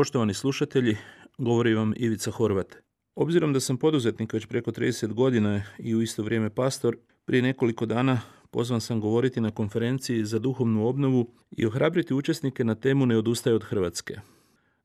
Poštovani slušatelji, govori vam Ivica Horvat. Obzirom da sam poduzetnik već preko 30 godina i u isto vrijeme pastor, prije nekoliko dana pozvan sam govoriti na konferenciji za duhovnu obnovu i ohrabriti učesnike na temu Ne odustaje od Hrvatske.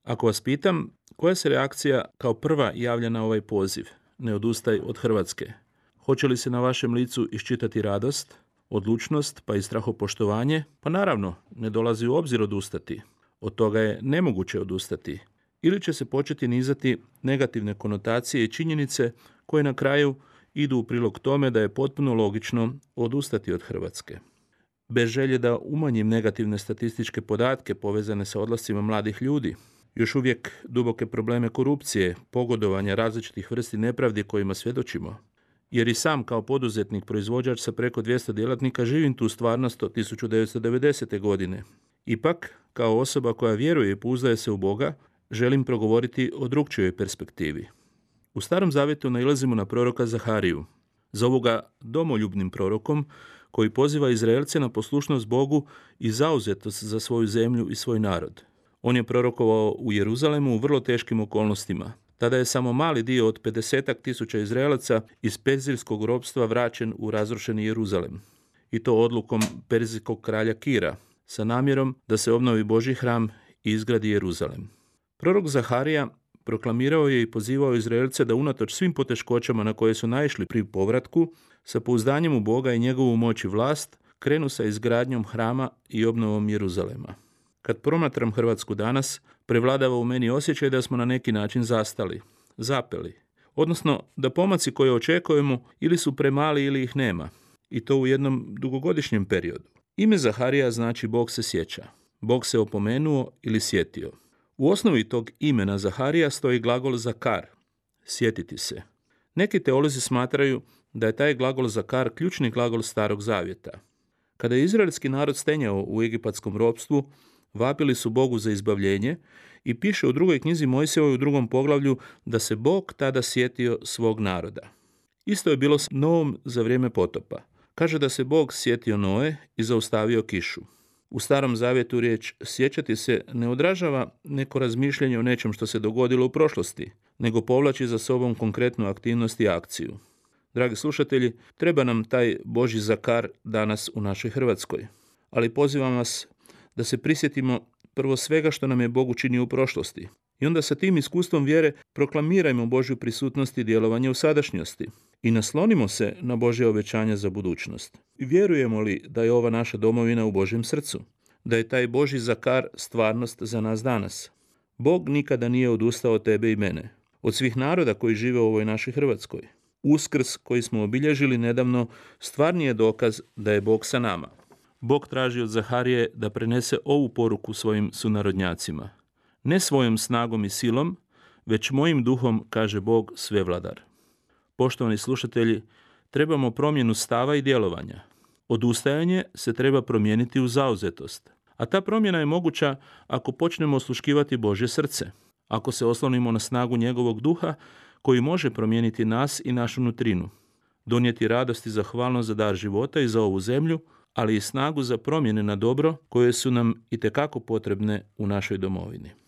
Ako vas pitam, koja se reakcija kao prva javlja na ovaj poziv? Ne odustaj od Hrvatske. Hoće li se na vašem licu iščitati radost, odlučnost pa i strahopoštovanje? Pa naravno, ne dolazi u obzir odustati. Od toga je nemoguće odustati. Ili će se početi nizati negativne konotacije i činjenice koje na kraju idu u prilog tome da je potpuno logično odustati od Hrvatske. Bez želje da umanjim negativne statističke podatke povezane sa odlascima mladih ljudi, još uvijek duboke probleme korupcije, pogodovanja različitih vrsti nepravdi kojima svjedočimo, jer i sam kao poduzetnik proizvođač sa preko 200 djelatnika živim tu stvarnost od 1990. godine. Ipak, kao osoba koja vjeruje i pouzdaje se u Boga, želim progovoriti o drugčijoj perspektivi. U Starom Zavjetu nailazimo na proroka Zahariju. Zovu ga domoljubnim prorokom koji poziva Izraelce na poslušnost Bogu i zauzetost za svoju zemlju i svoj narod. On je prorokovao u Jeruzalemu u vrlo teškim okolnostima. Tada je samo mali dio od 50 tisuća Izraelaca iz perzijskog robstva vraćen u razrušeni Jeruzalem. I to odlukom perzijskog kralja Kira, sa namjerom da se obnovi Boži hram i izgradi Jeruzalem. Prorok Zaharija proklamirao je i pozivao Izraelce da unatoč svim poteškoćama na koje su naišli pri povratku, sa pouzdanjem u Boga i njegovu moć i vlast, krenu sa izgradnjom hrama i obnovom Jeruzalema. Kad promatram Hrvatsku danas, prevladava u meni osjećaj da smo na neki način zastali, zapeli, odnosno da pomaci koje očekujemo ili su premali ili ih nema, i to u jednom dugogodišnjem periodu. Ime Zaharija znači Bog se sjeća. Bog se opomenuo ili sjetio. U osnovi tog imena Zaharija stoji glagol zakar, sjetiti se. Neki teolozi smatraju da je taj glagol zakar ključni glagol starog zavjeta. Kada je izraelski narod stenjao u egipatskom ropstvu, vapili su Bogu za izbavljenje i piše u drugoj knjizi Mojsevoj u drugom poglavlju da se Bog tada sjetio svog naroda. Isto je bilo s Novom za vrijeme potopa. Kaže da se Bog sjetio Noe i zaustavio kišu. U starom zavjetu riječ sjećati se ne odražava neko razmišljanje o nečem što se dogodilo u prošlosti, nego povlači za sobom konkretnu aktivnost i akciju. Dragi slušatelji, treba nam taj Boži zakar danas u našoj Hrvatskoj. Ali pozivam vas da se prisjetimo prvo svega što nam je Bog učinio u prošlosti. I onda sa tim iskustvom vjere proklamirajmo Božju prisutnost i djelovanje u sadašnjosti i naslonimo se na Božje obećanja za budućnost. Vjerujemo li da je ova naša domovina u Božjem srcu? Da je taj Boži zakar stvarnost za nas danas? Bog nikada nije odustao od tebe i mene, od svih naroda koji žive u ovoj našoj Hrvatskoj. Uskrs koji smo obilježili nedavno stvarni je dokaz da je Bog sa nama. Bog traži od Zaharije da prenese ovu poruku svojim sunarodnjacima. Ne svojom snagom i silom, već mojim duhom, kaže Bog svevladar. Poštovani slušatelji, trebamo promjenu stava i djelovanja. Odustajanje se treba promijeniti u zauzetost, a ta promjena je moguća ako počnemo osluškivati Božje srce, ako se oslonimo na snagu njegovog duha koji može promijeniti nas i našu nutrinu, donijeti radost i zahvalnost za dar života i za ovu zemlju, ali i snagu za promjene na dobro koje su nam i potrebne u našoj domovini.